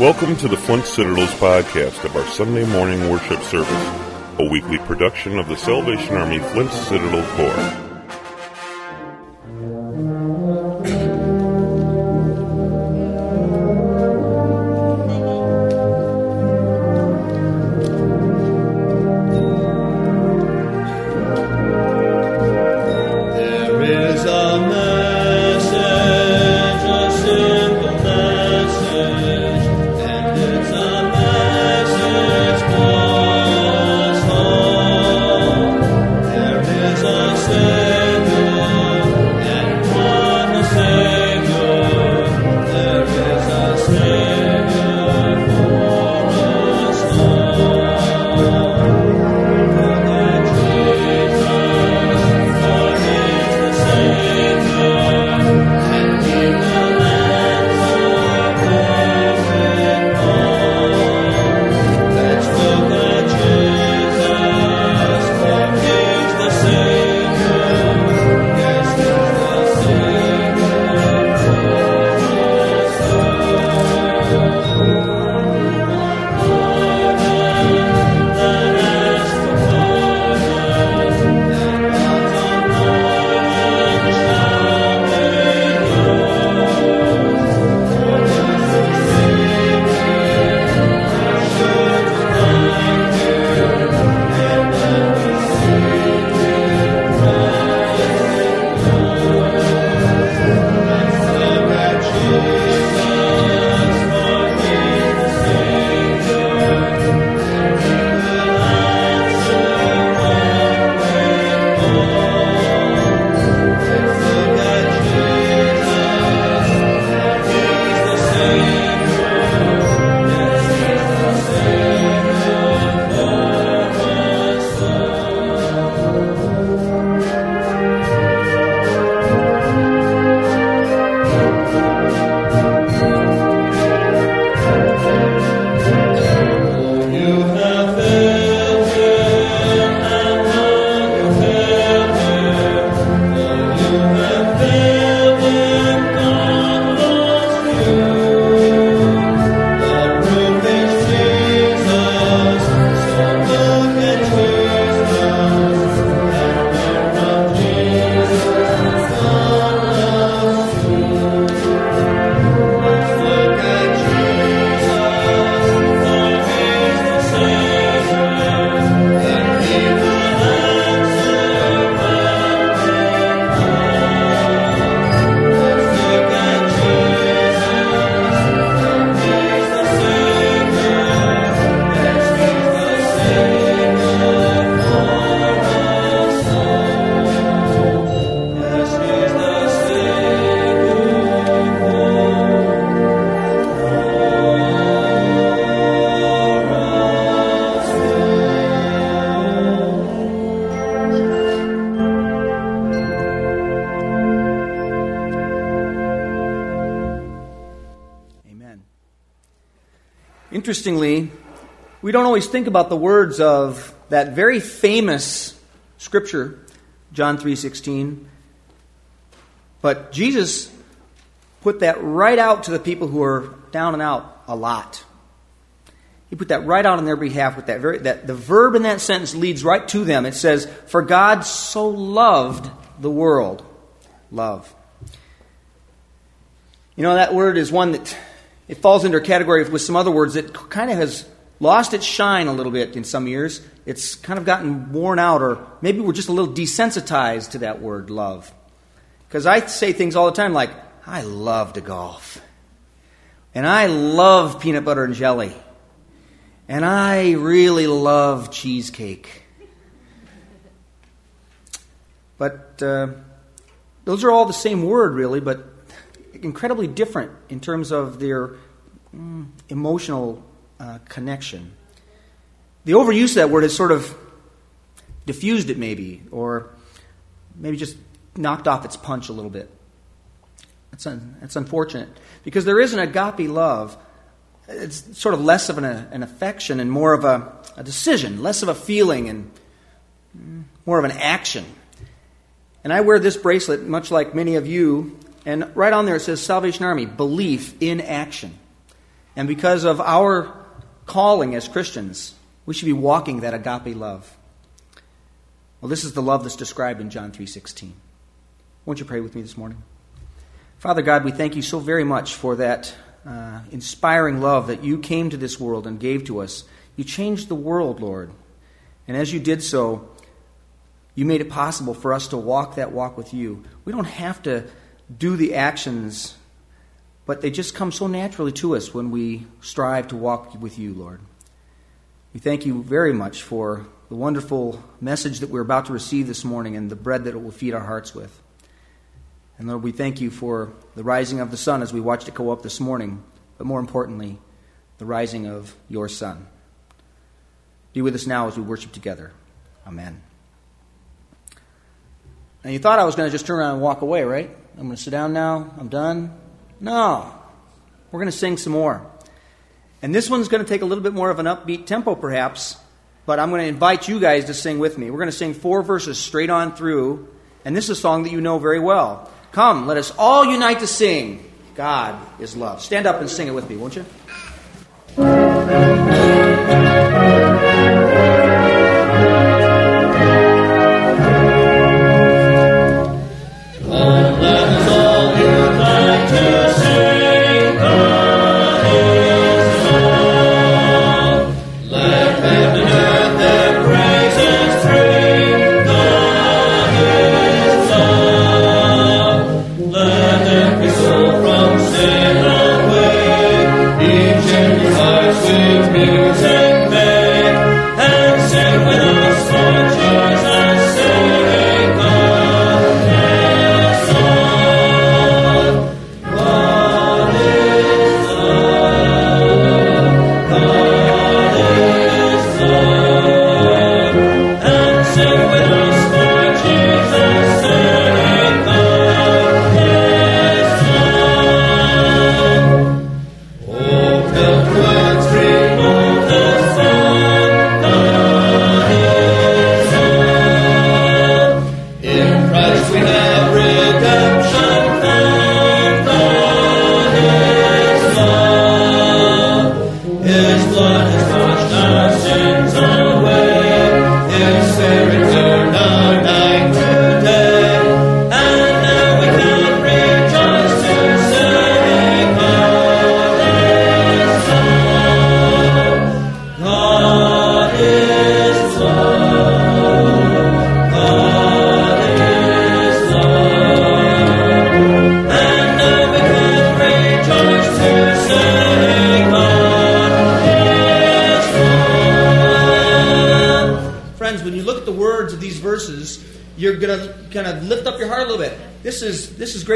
Welcome to the Flint Citadel's podcast of our Sunday morning worship service, a weekly production of the Salvation Army Flint Citadel Corps. Interestingly, we don't always think about the words of that very famous scripture, John 3:16. But Jesus put that right out to the people who are down and out a lot. He put that right out on their behalf with that very that the verb in that sentence leads right to them. It says, "For God so loved the world." Love. You know, that word is one that it falls into a category with some other words that kind of has lost its shine a little bit in some years. It's kind of gotten worn out, or maybe we're just a little desensitized to that word, love. Because I say things all the time like, I love to golf. And I love peanut butter and jelly. And I really love cheesecake. But uh, those are all the same word, really, but incredibly different in terms of their mm, emotional uh, connection. The overuse of that word has sort of diffused it, maybe, or maybe just knocked off its punch a little bit. That's, un- that's unfortunate because there is an agape love. It's sort of less of an, an affection and more of a, a decision, less of a feeling and mm, more of an action. And I wear this bracelet, much like many of you, and right on there it says Salvation Army, belief in action. And because of our calling as Christians, we should be walking that agape love. Well, this is the love that's described in John 3:16. Won't you pray with me this morning? Father God, we thank you so very much for that uh, inspiring love that you came to this world and gave to us. You changed the world, Lord. And as you did so, you made it possible for us to walk that walk with you. We don't have to do the actions, but they just come so naturally to us when we strive to walk with you, Lord. We thank you very much for the wonderful message that we're about to receive this morning and the bread that it will feed our hearts with. And Lord, we thank you for the rising of the sun as we watched it go up this morning, but more importantly, the rising of your Son. Be with us now as we worship together. Amen. And you thought I was going to just turn around and walk away, right? I'm going to sit down now. I'm done. No. We're going to sing some more. And this one's going to take a little bit more of an upbeat tempo, perhaps, but I'm going to invite you guys to sing with me. We're going to sing four verses straight on through, and this is a song that you know very well. Come, let us all unite to sing. God is love. Stand up and sing it with me, won't you?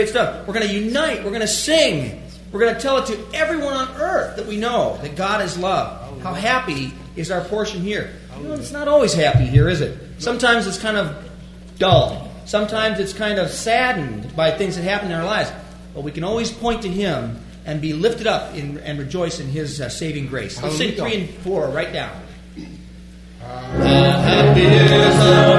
Stuff. We're going to unite. We're going to sing. We're going to tell it to everyone on earth that we know that God is love. How happy is our portion here? You know, it's not always happy here, is it? Sometimes it's kind of dull. Sometimes it's kind of saddened by things that happen in our lives. But we can always point to Him and be lifted up in, and rejoice in His uh, saving grace. Let's sing three and four right now. happy is our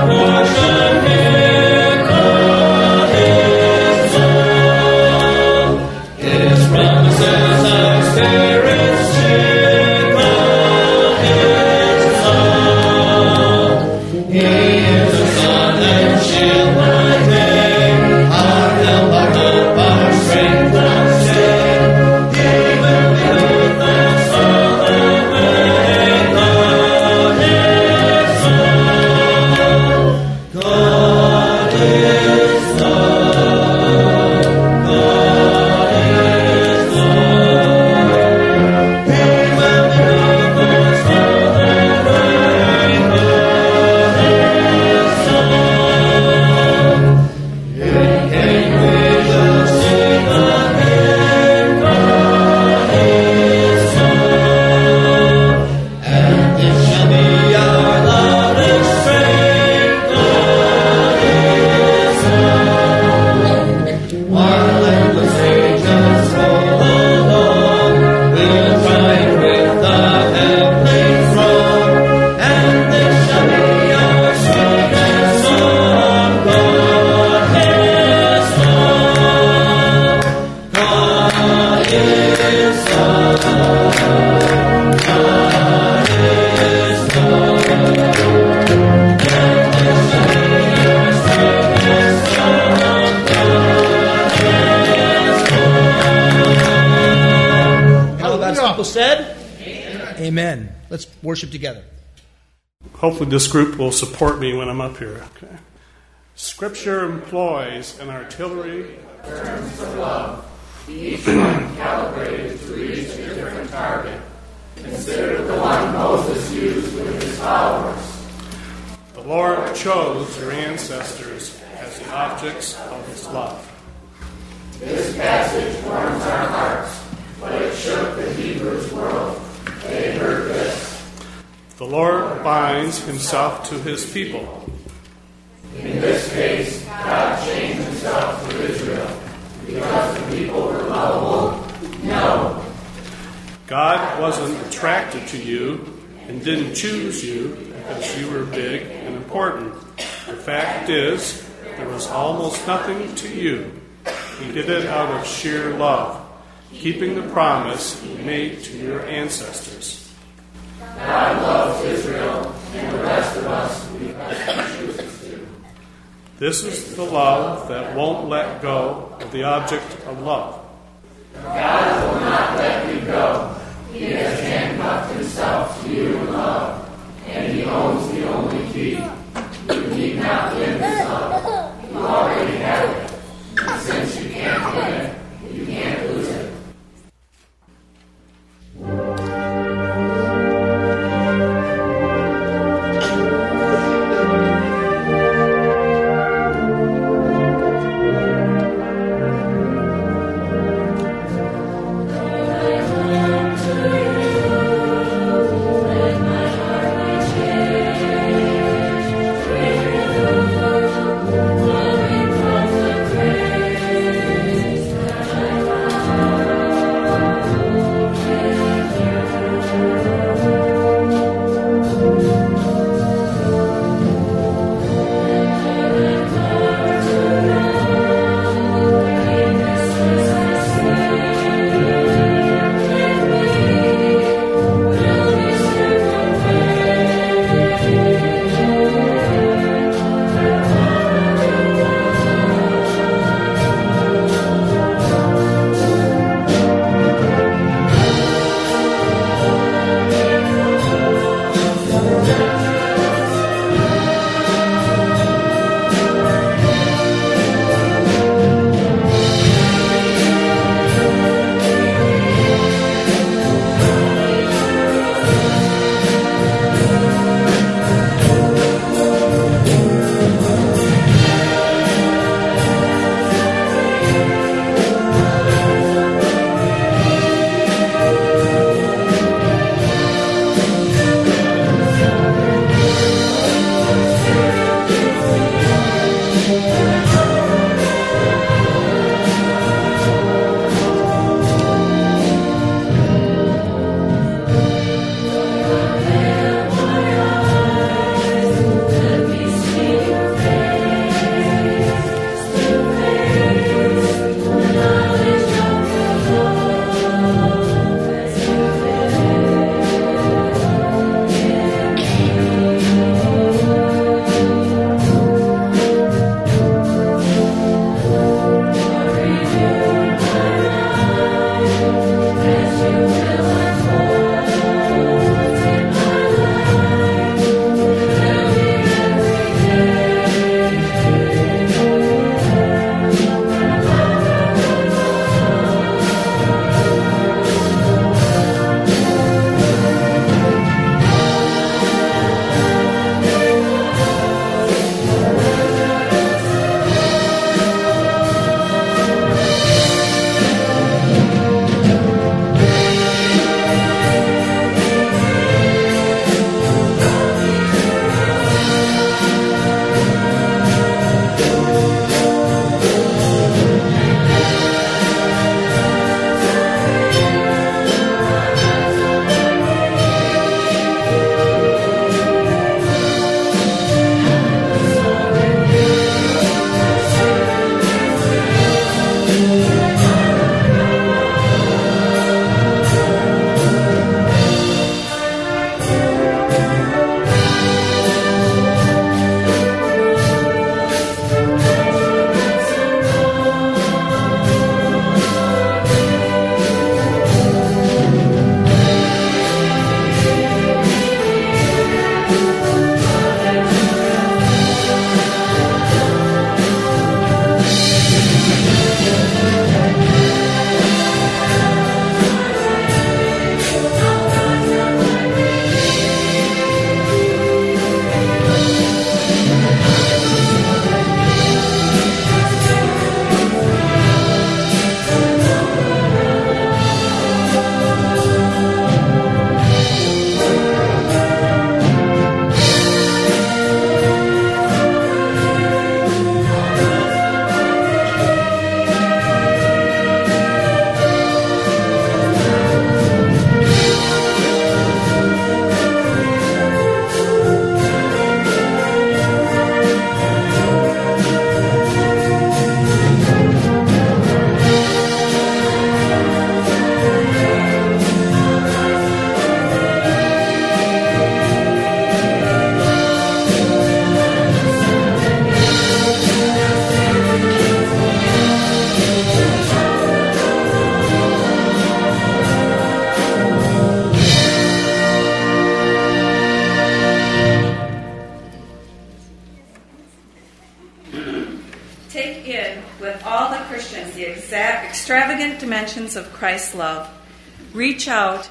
This group will support me when I'm up here. Okay. Scripture employs an artillery. Terms of love, each one calibrated to reach a different target. Consider the one Moses used with his followers. The Lord chose your ancestors as the objects of his love. This passage warms our hearts, but it shook the Lord binds himself to his people. In this case, God chained himself to Israel because the people were lovable. No. God wasn't attracted to you and didn't choose you because you were big and important. The fact is, there was almost nothing to you. He did it out of sheer love, keeping the promise he made to your ancestors. This is the love that won't let go of the object of love. God will not let you go. He has handcuffed himself to you alone, and he owns the only key. You need not give this up. You already have it, since you can't Thank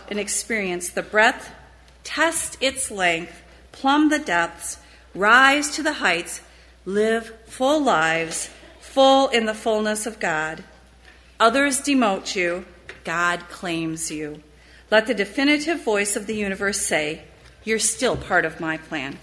and experience the breadth, test its length, plumb the depths, rise to the heights, live full lives, full in the fullness of God. Others demote you, God claims you. Let the definitive voice of the universe say, You're still part of my plan.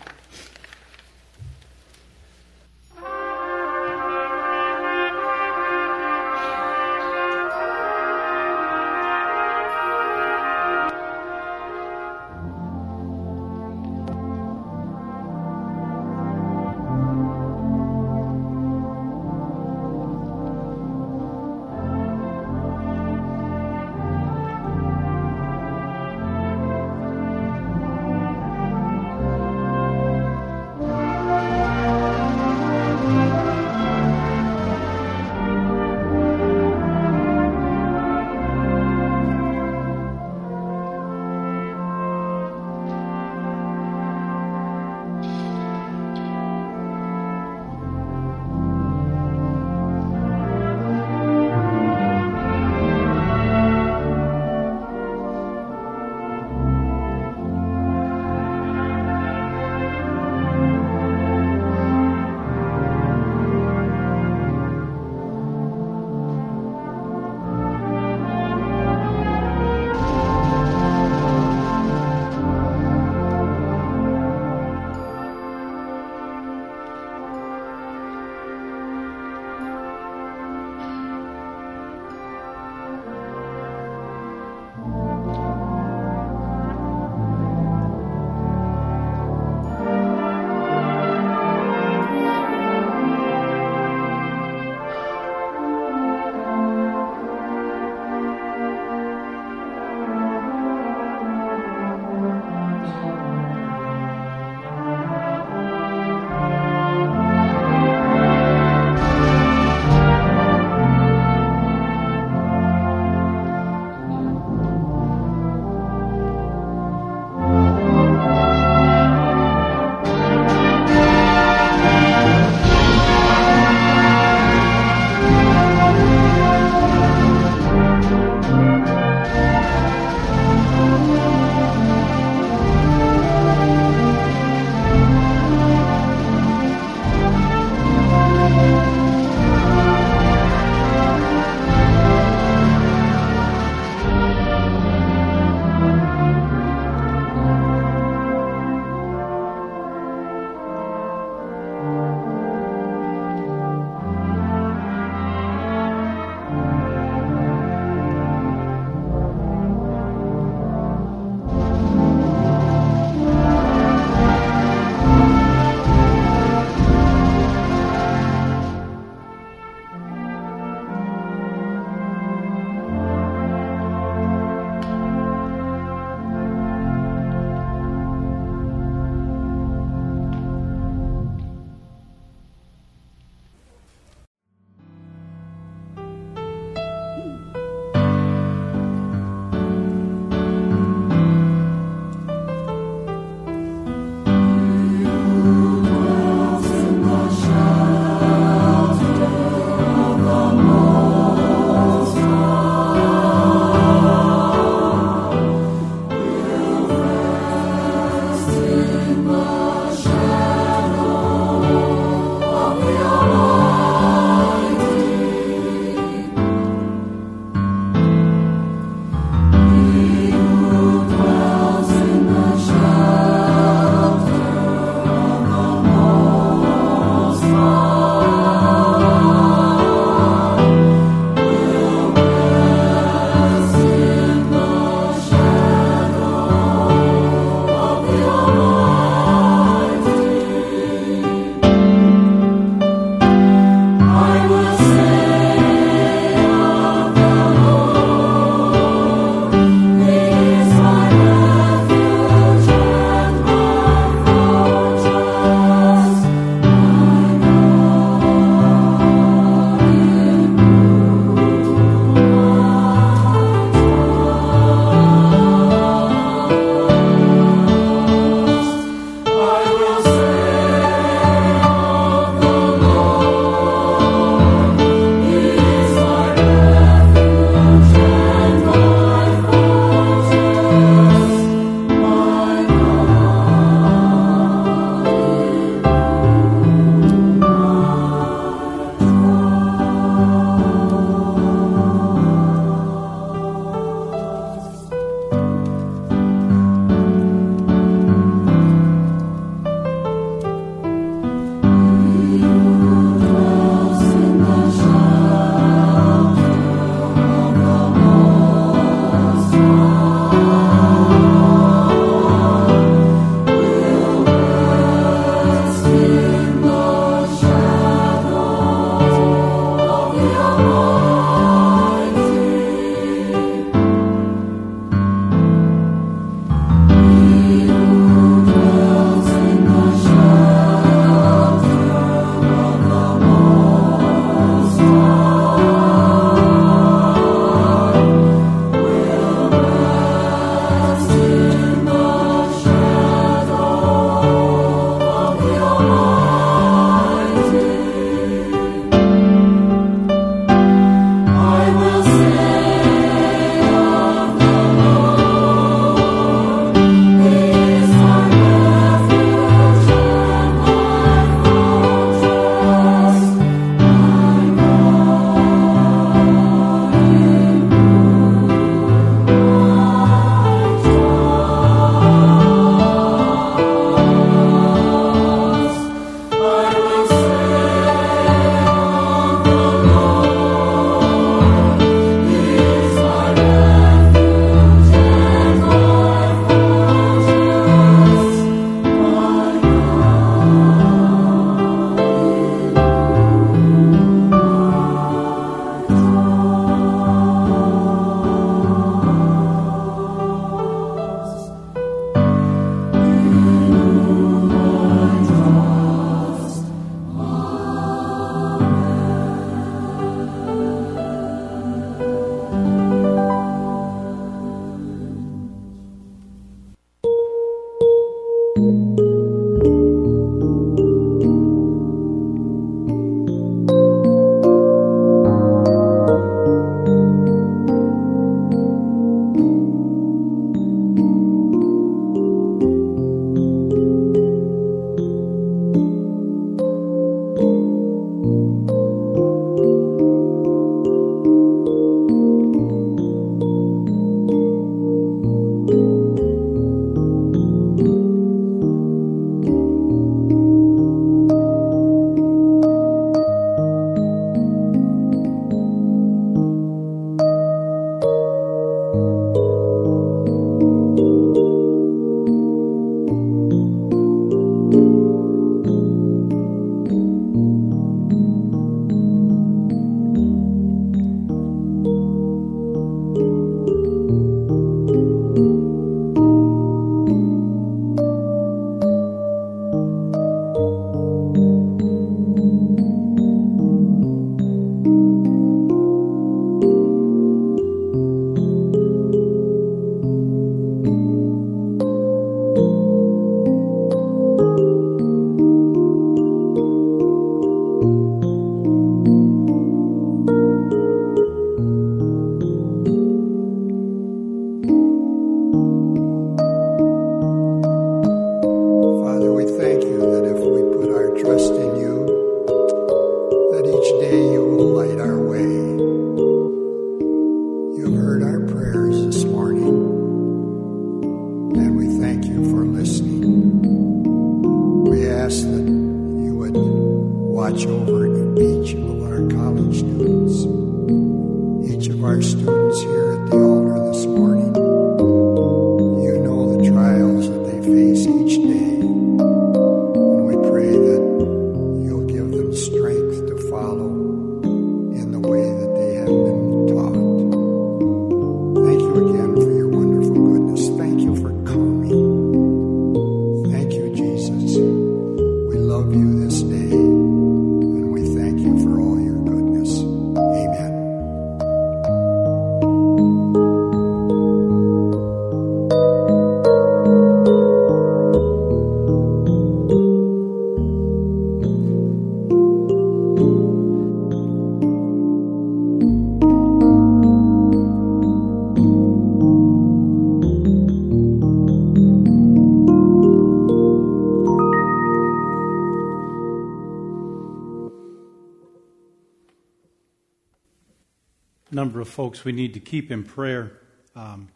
Folks we need to keep in prayer um,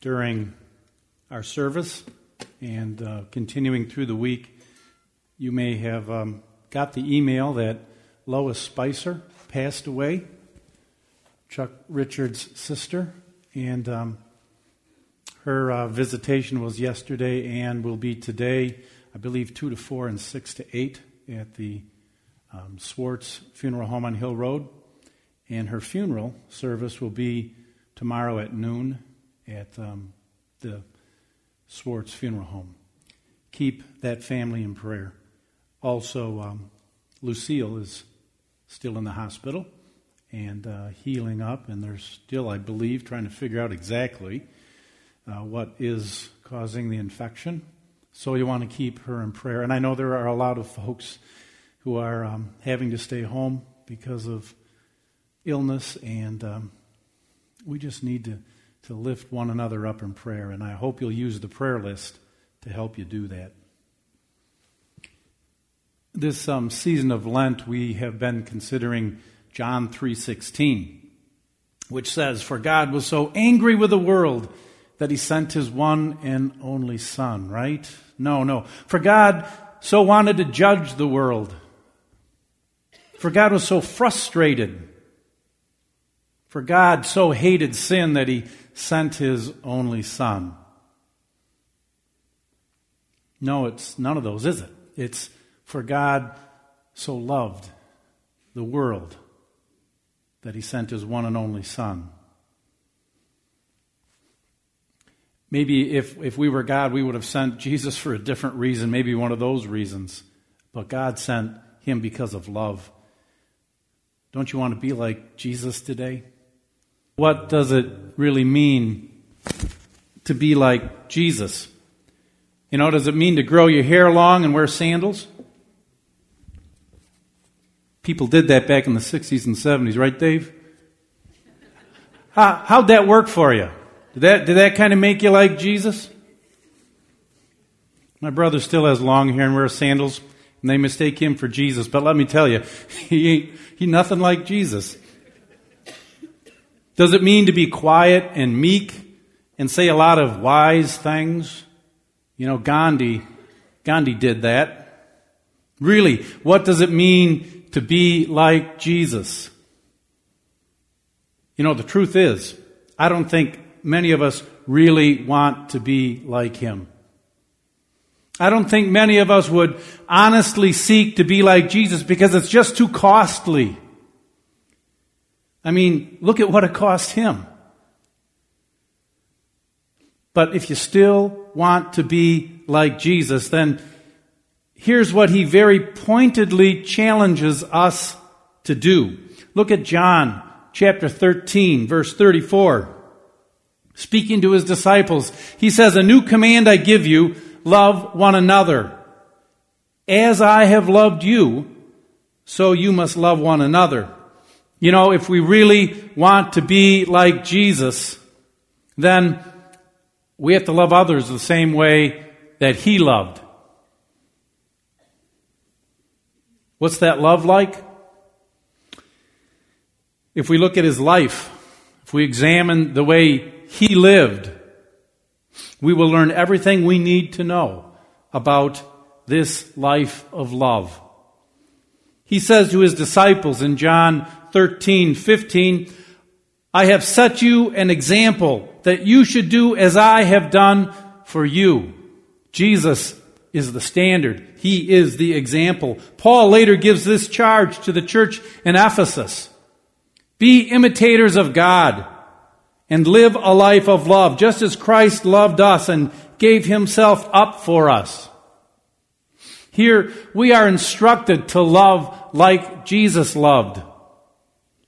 during our service and uh, continuing through the week. You may have um, got the email that Lois Spicer passed away, Chuck Richards' sister, and um, her uh, visitation was yesterday and will be today, I believe, 2 to 4 and 6 to 8 at the um, Swartz Funeral Home on Hill Road. And her funeral service will be tomorrow at noon at um, the Swartz Funeral Home. Keep that family in prayer. Also, um, Lucille is still in the hospital and uh, healing up, and they're still, I believe, trying to figure out exactly uh, what is causing the infection. So you want to keep her in prayer. And I know there are a lot of folks who are um, having to stay home because of illness, and um, we just need to, to lift one another up in prayer. And I hope you'll use the prayer list to help you do that. This um, season of Lent, we have been considering John 3:16, which says, "For God was so angry with the world that he sent his one and only son." Right? No, no. For God so wanted to judge the world for God was so frustrated. For God so hated sin that he sent his only son. No, it's none of those, is it? It's for God so loved the world that he sent his one and only son. Maybe if, if we were God, we would have sent Jesus for a different reason, maybe one of those reasons. But God sent him because of love. Don't you want to be like Jesus today? What does it really mean to be like Jesus? You know, does it mean to grow your hair long and wear sandals? People did that back in the 60s and 70s, right, Dave? How, how'd that work for you? Did that, did that kind of make you like Jesus? My brother still has long hair and wears sandals, and they mistake him for Jesus. But let me tell you, he ain't, he nothing like Jesus. Does it mean to be quiet and meek and say a lot of wise things? You know, Gandhi, Gandhi did that. Really, what does it mean to be like Jesus? You know, the truth is, I don't think many of us really want to be like him. I don't think many of us would honestly seek to be like Jesus because it's just too costly. I mean, look at what it cost him. But if you still want to be like Jesus, then here's what he very pointedly challenges us to do. Look at John chapter 13, verse 34. Speaking to his disciples, he says, A new command I give you love one another. As I have loved you, so you must love one another. You know, if we really want to be like Jesus, then we have to love others the same way that he loved. What's that love like? If we look at his life, if we examine the way he lived, we will learn everything we need to know about this life of love. He says to his disciples in John 13, 15, I have set you an example that you should do as I have done for you. Jesus is the standard. He is the example. Paul later gives this charge to the church in Ephesus. Be imitators of God and live a life of love, just as Christ loved us and gave himself up for us. Here, we are instructed to love like Jesus loved.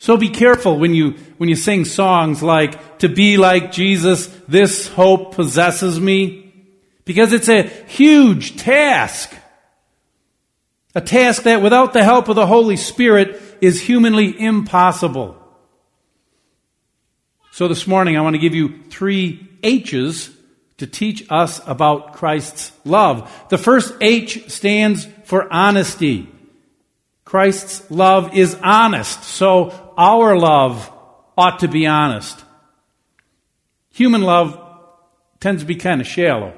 So be careful when you, when you sing songs like, to be like Jesus, this hope possesses me, because it's a huge task. A task that without the help of the Holy Spirit is humanly impossible. So this morning I want to give you three H's to teach us about Christ's love. The first H stands for honesty. Christ's love is honest, so our love ought to be honest. Human love tends to be kind of shallow,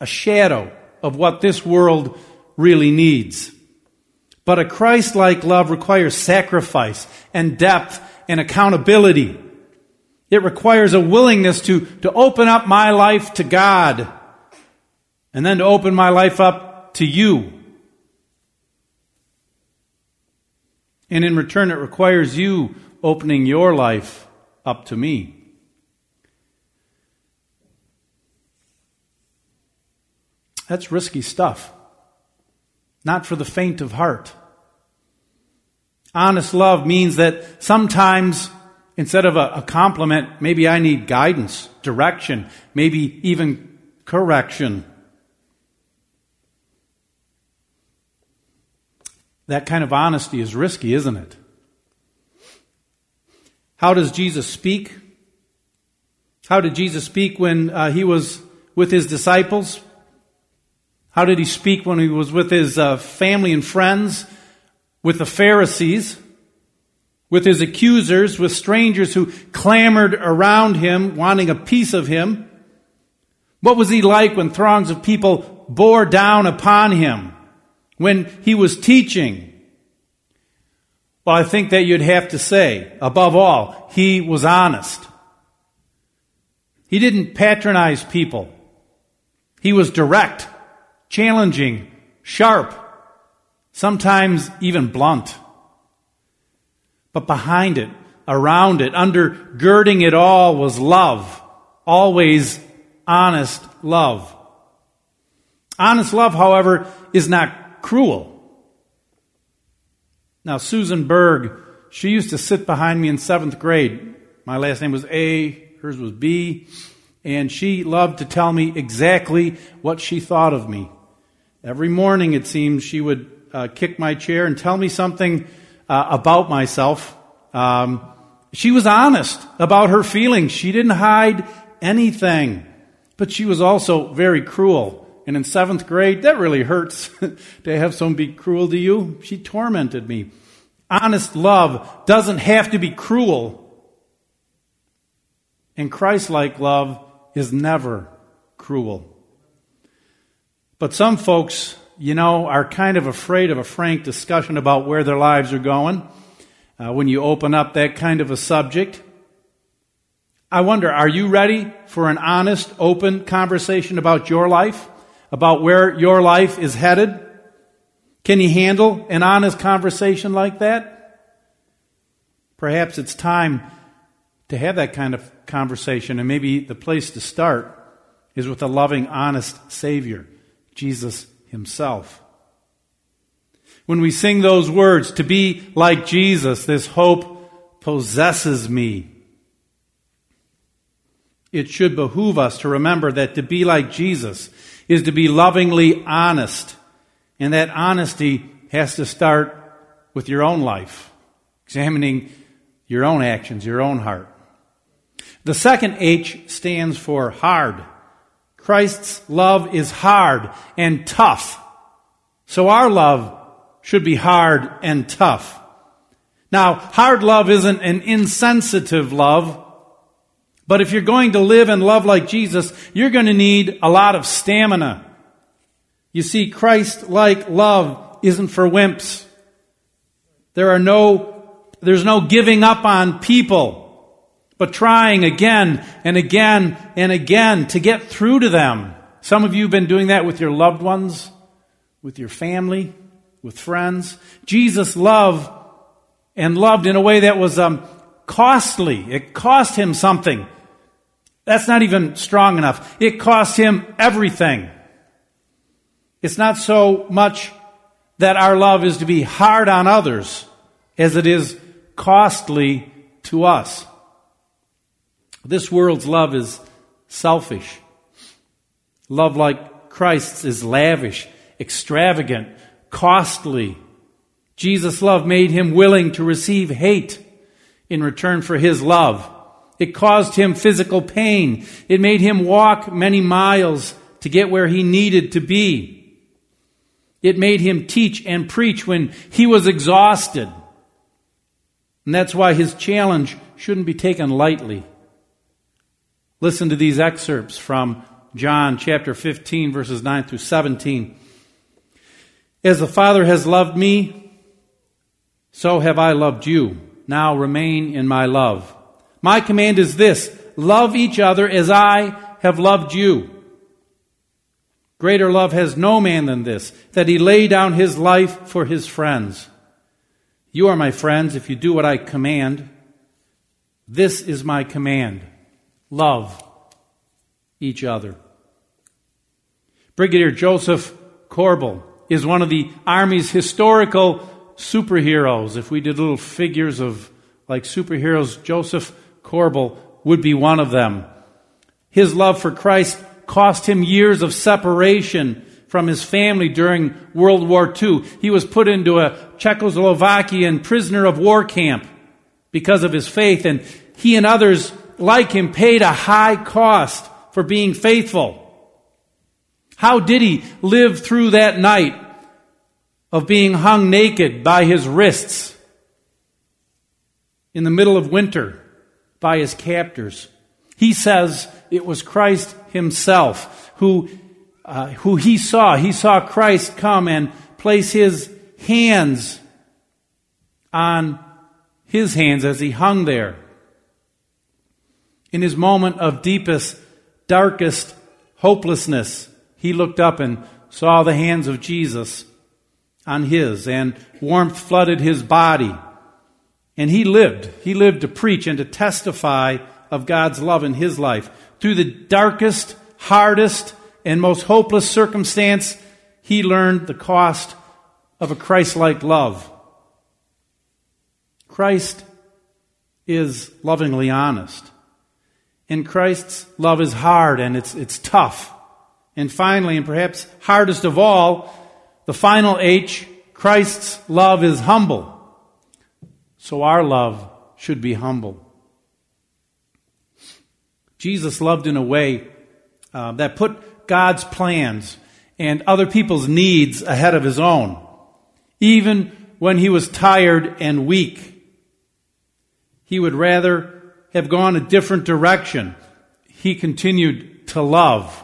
a shadow of what this world really needs. But a Christ like love requires sacrifice and depth and accountability. It requires a willingness to, to open up my life to God and then to open my life up to you. And in return, it requires you opening your life up to me. That's risky stuff. Not for the faint of heart. Honest love means that sometimes instead of a, a, compliment, maybe I need guidance, direction, maybe even correction. That kind of honesty is risky, isn't it? How does Jesus speak? How did Jesus speak when uh, he was with his disciples? How did he speak when he was with his uh, family and friends, with the Pharisees, with his accusers, with strangers who clamored around him, wanting a piece of him? What was he like when throngs of people bore down upon him? When he was teaching? Well, I think that you'd have to say, above all, he was honest. He didn't patronize people. He was direct, challenging, sharp, sometimes even blunt. But behind it, around it, undergirding it all was love. Always honest love. Honest love, however, is not cruel. Now, Susan Berg, she used to sit behind me in seventh grade. My last name was A, hers was B, and she loved to tell me exactly what she thought of me. Every morning, it seems, she would uh, kick my chair and tell me something uh, about myself. Um, she was honest about her feelings. She didn't hide anything. But she was also very cruel. And in seventh grade, that really hurts to have someone be cruel to you. She tormented me. Honest love doesn't have to be cruel. And Christ like love is never cruel. But some folks, you know, are kind of afraid of a frank discussion about where their lives are going. Uh, when you open up that kind of a subject, I wonder, are you ready for an honest, open conversation about your life? About where your life is headed? Can you handle an honest conversation like that? Perhaps it's time to have that kind of conversation, and maybe the place to start is with a loving, honest Savior, Jesus Himself. When we sing those words, to be like Jesus, this hope possesses me. It should behoove us to remember that to be like Jesus is to be lovingly honest. And that honesty has to start with your own life, examining your own actions, your own heart. The second H stands for hard. Christ's love is hard and tough. So our love should be hard and tough. Now, hard love isn't an insensitive love. But if you're going to live and love like Jesus, you're going to need a lot of stamina. You see, Christ like love isn't for wimps. There are no, there's no giving up on people, but trying again and again and again to get through to them. Some of you have been doing that with your loved ones, with your family, with friends. Jesus loved and loved in a way that was um, costly. It cost him something. That's not even strong enough. It costs him everything. It's not so much that our love is to be hard on others as it is costly to us. This world's love is selfish. Love like Christ's is lavish, extravagant, costly. Jesus' love made him willing to receive hate in return for his love. It caused him physical pain. It made him walk many miles to get where he needed to be. It made him teach and preach when he was exhausted. And that's why his challenge shouldn't be taken lightly. Listen to these excerpts from John chapter 15, verses 9 through 17. As the Father has loved me, so have I loved you. Now remain in my love. My command is this love each other as I have loved you. Greater love has no man than this, that he lay down his life for his friends. You are my friends if you do what I command. This is my command love each other. Brigadier Joseph Korbel is one of the Army's historical superheroes. If we did little figures of like superheroes, Joseph Korbel would be one of them. His love for Christ cost him years of separation from his family during World War II. He was put into a Czechoslovakian prisoner of war camp because of his faith, and he and others like him paid a high cost for being faithful. How did he live through that night of being hung naked by his wrists in the middle of winter by his captors? He says it was Christ himself who, uh, who he saw. He saw Christ come and place his hands on his hands as he hung there. In his moment of deepest, darkest hopelessness, he looked up and saw the hands of Jesus on his, and warmth flooded his body. And he lived. He lived to preach and to testify of God's love in his life. Through the darkest, hardest, and most hopeless circumstance, he learned the cost of a Christ like love. Christ is lovingly honest. And Christ's love is hard and it's, it's tough. And finally, and perhaps hardest of all, the final H, Christ's love is humble. So our love should be humble. Jesus loved in a way uh, that put God's plans and other people's needs ahead of his own, even when he was tired and weak. He would rather have gone a different direction. He continued to love.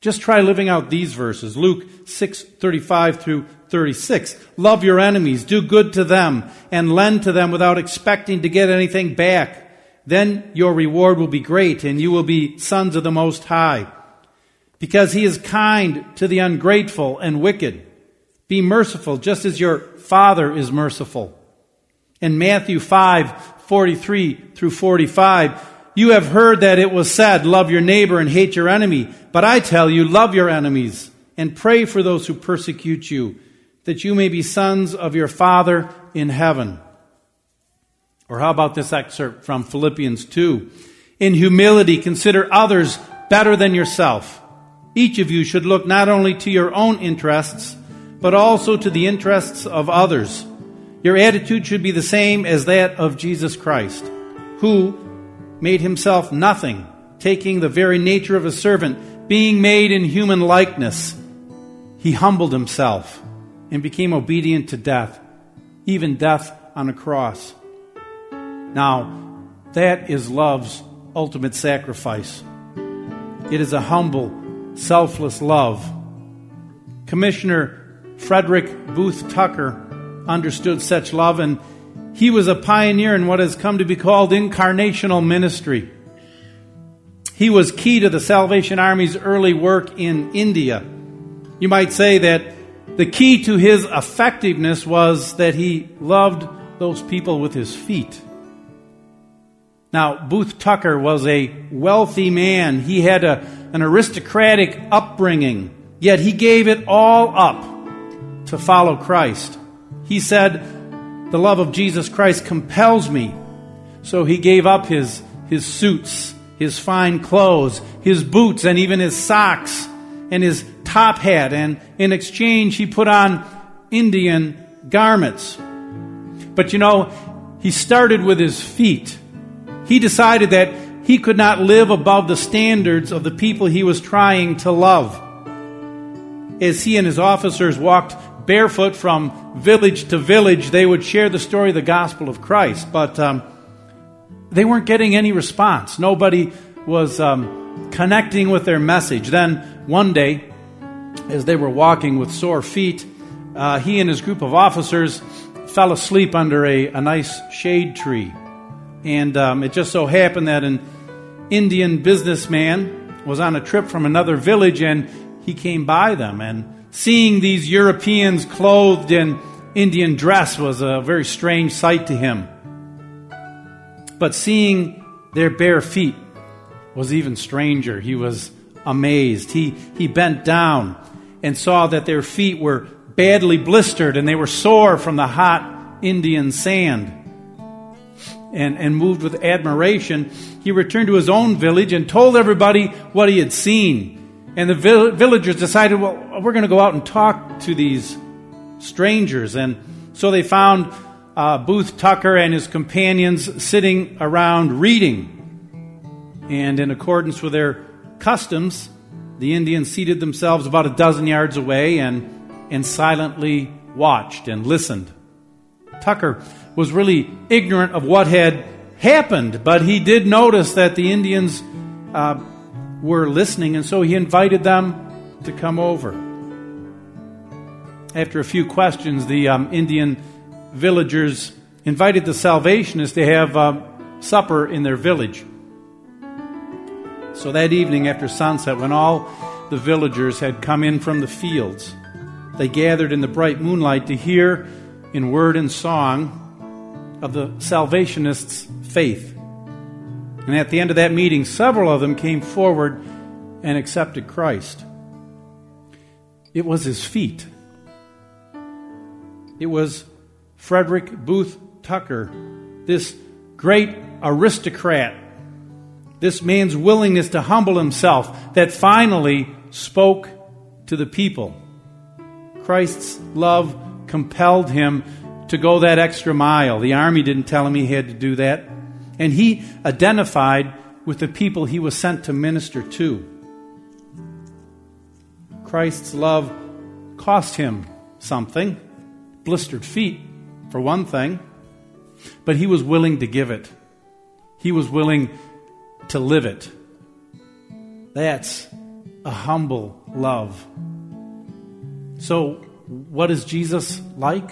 Just try living out these verses. Luke 6:35 through 36. Love your enemies, do good to them, and lend to them without expecting to get anything back. Then your reward will be great, and you will be sons of the Most High. Because he is kind to the ungrateful and wicked. Be merciful, just as your Father is merciful. In Matthew 5, 43 through 45, you have heard that it was said, love your neighbor and hate your enemy. But I tell you, love your enemies and pray for those who persecute you, that you may be sons of your Father in heaven. Or how about this excerpt from Philippians 2? In humility, consider others better than yourself. Each of you should look not only to your own interests, but also to the interests of others. Your attitude should be the same as that of Jesus Christ, who made himself nothing, taking the very nature of a servant, being made in human likeness. He humbled himself and became obedient to death, even death on a cross. Now, that is love's ultimate sacrifice. It is a humble, selfless love. Commissioner Frederick Booth Tucker understood such love, and he was a pioneer in what has come to be called incarnational ministry. He was key to the Salvation Army's early work in India. You might say that the key to his effectiveness was that he loved those people with his feet. Now, Booth Tucker was a wealthy man. He had a, an aristocratic upbringing, yet he gave it all up to follow Christ. He said, The love of Jesus Christ compels me. So he gave up his, his suits, his fine clothes, his boots, and even his socks, and his top hat, and in exchange he put on Indian garments. But you know, he started with his feet. He decided that he could not live above the standards of the people he was trying to love. As he and his officers walked barefoot from village to village. They would share the story of the gospel of Christ, but um, they weren't getting any response. Nobody was um, connecting with their message. Then one day, as they were walking with sore feet, uh, he and his group of officers fell asleep under a, a nice shade tree. And um, it just so happened that an Indian businessman was on a trip from another village and he came by them. And seeing these Europeans clothed in Indian dress was a very strange sight to him. But seeing their bare feet was even stranger. He was amazed. He, he bent down and saw that their feet were badly blistered and they were sore from the hot Indian sand. And, and moved with admiration, he returned to his own village and told everybody what he had seen. And the vill- villagers decided, well, we're going to go out and talk to these strangers. And so they found uh, Booth Tucker and his companions sitting around reading. And in accordance with their customs, the Indians seated themselves about a dozen yards away and, and silently watched and listened. Tucker was really ignorant of what had happened, but he did notice that the Indians uh, were listening, and so he invited them to come over. After a few questions, the um, Indian villagers invited the Salvationists to have um, supper in their village. So that evening after sunset, when all the villagers had come in from the fields, they gathered in the bright moonlight to hear in word and song of the Salvationists' faith. And at the end of that meeting, several of them came forward and accepted Christ. It was his feet. It was Frederick Booth Tucker, this great aristocrat, this man's willingness to humble himself that finally spoke to the people. Christ's love compelled him to go that extra mile. The army didn't tell him he had to do that. And he identified with the people he was sent to minister to. Christ's love cost him something blistered feet, for one thing, but he was willing to give it. He was willing to live it. That's a humble love. So, what is Jesus like?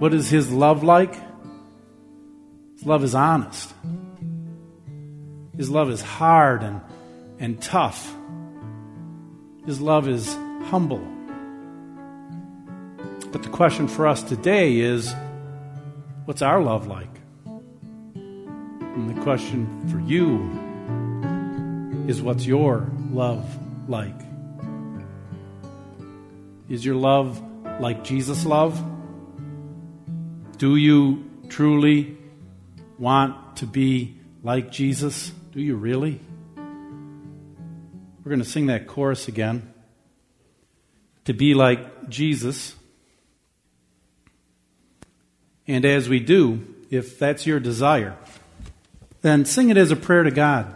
What is his love like? Love is honest. His love is hard and, and tough. His love is humble. But the question for us today is what's our love like? And the question for you is what's your love like? Is your love like Jesus' love? Do you truly want to be like Jesus? Do you really? We're going to sing that chorus again. To be like Jesus. And as we do, if that's your desire, then sing it as a prayer to God.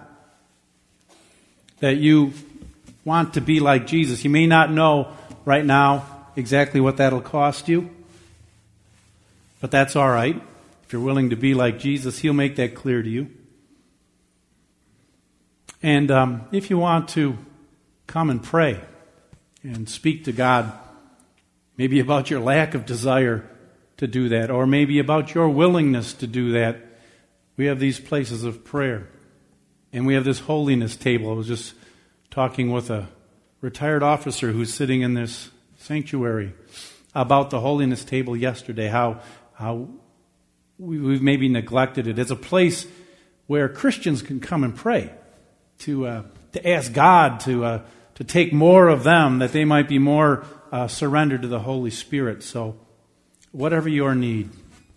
That you want to be like Jesus. You may not know right now exactly what that'll cost you, but that's all right. If you're willing to be like Jesus, He'll make that clear to you. And um, if you want to come and pray and speak to God, maybe about your lack of desire to do that, or maybe about your willingness to do that, we have these places of prayer. And we have this holiness table. I was just talking with a retired officer who's sitting in this sanctuary about the holiness table yesterday, how, how we've maybe neglected it as a place where Christians can come and pray, to, uh, to ask God to, uh, to take more of them, that they might be more uh, surrendered to the Holy Spirit. So, whatever your need,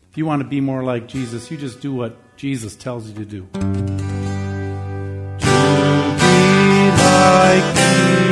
if you want to be more like Jesus, you just do what Jesus tells you to do. To be like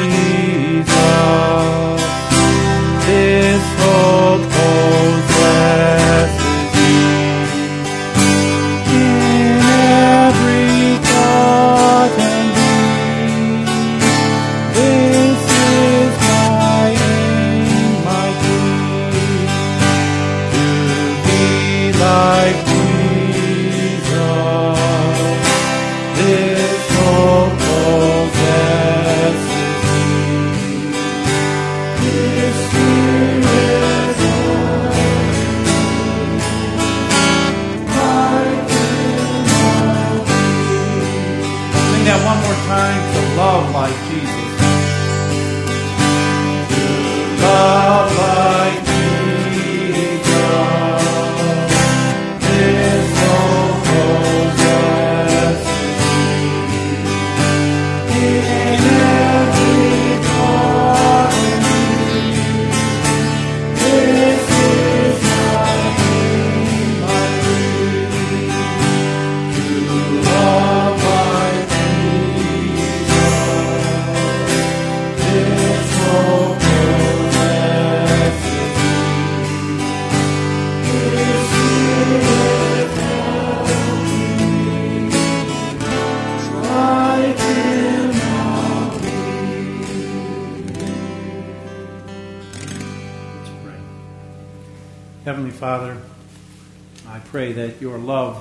your love,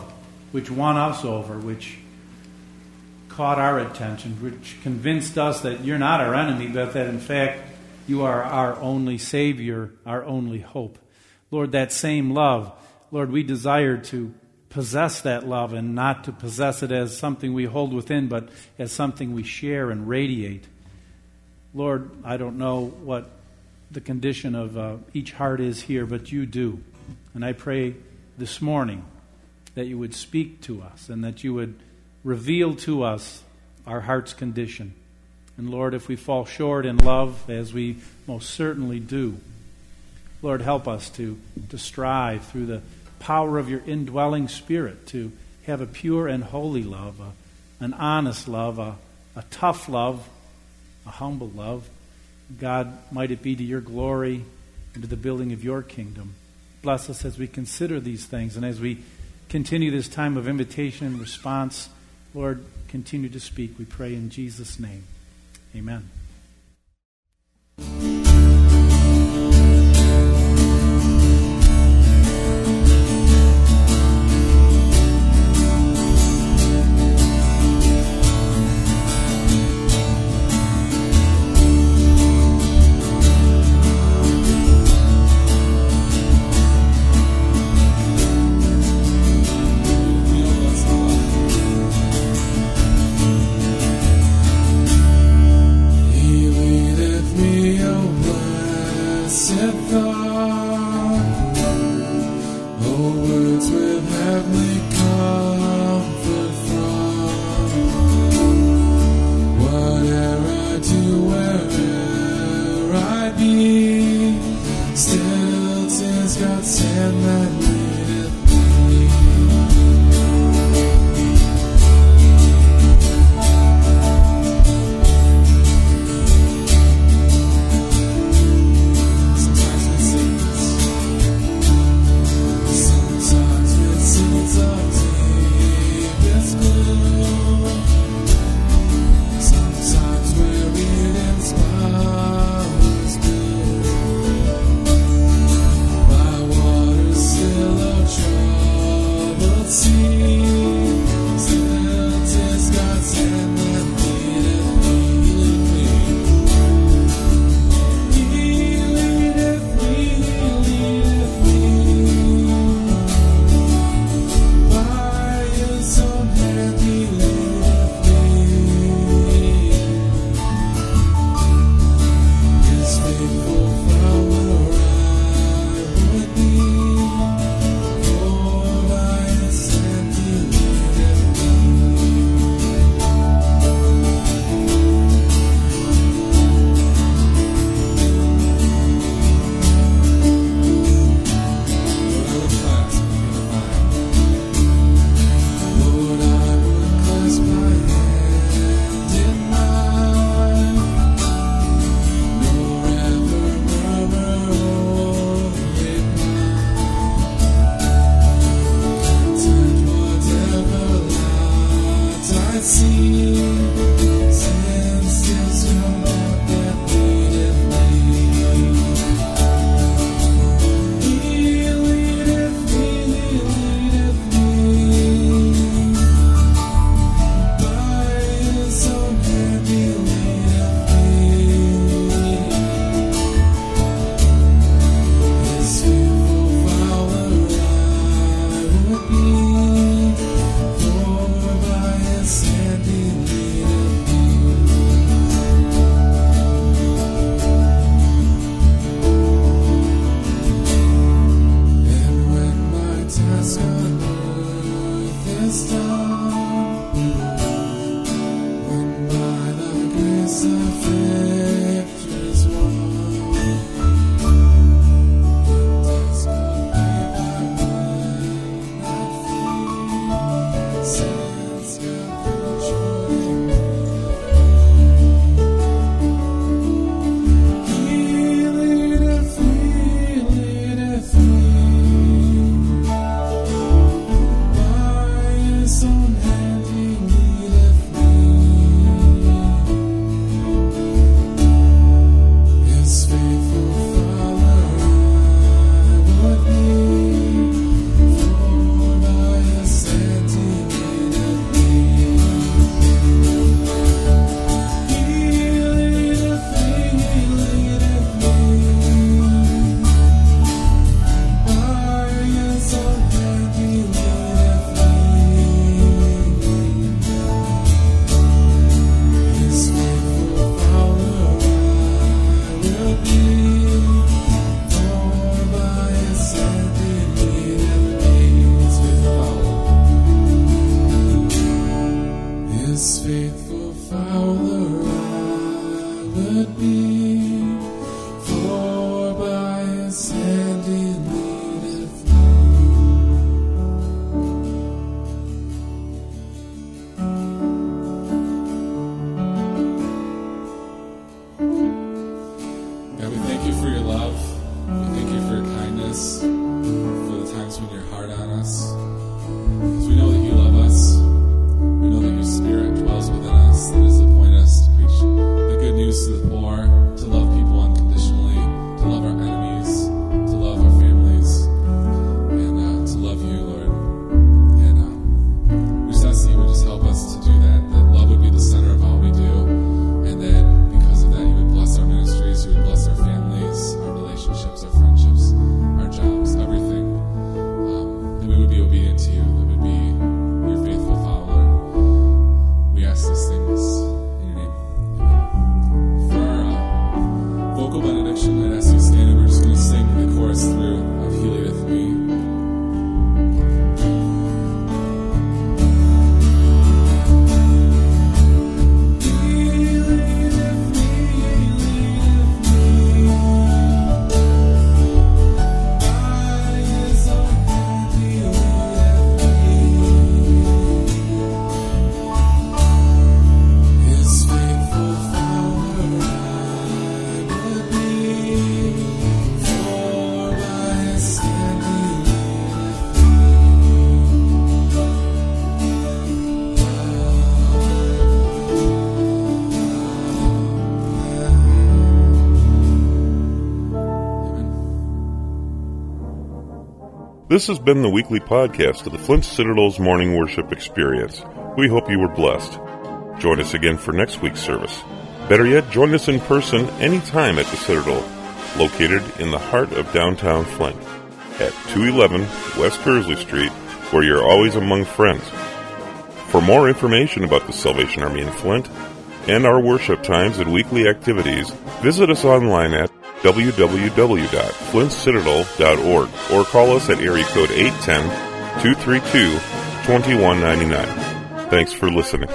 which won us over, which caught our attention, which convinced us that you're not our enemy, but that in fact you are our only Savior, our only hope. Lord, that same love, Lord, we desire to possess that love and not to possess it as something we hold within, but as something we share and radiate. Lord, I don't know what the condition of uh, each heart is here, but you do. And I pray this morning that you would speak to us and that you would reveal to us our heart's condition. And Lord, if we fall short in love, as we most certainly do, Lord, help us to, to strive through the power of your indwelling spirit to have a pure and holy love, a, an honest love, a, a tough love, a humble love. God, might it be to your glory and to the building of your kingdom. Bless us as we consider these things and as we continue this time of invitation and response. Lord, continue to speak, we pray in Jesus' name. Amen. This has been the weekly podcast of the Flint Citadel's morning worship experience. We hope you were blessed. Join us again for next week's service. Better yet, join us in person anytime at the Citadel, located in the heart of downtown Flint, at 211 West Kearsley Street, where you're always among friends. For more information about the Salvation Army in Flint and our worship times and weekly activities, visit us online at www.flintcitadel.org or call us at area code 810 232 2199. Thanks for listening.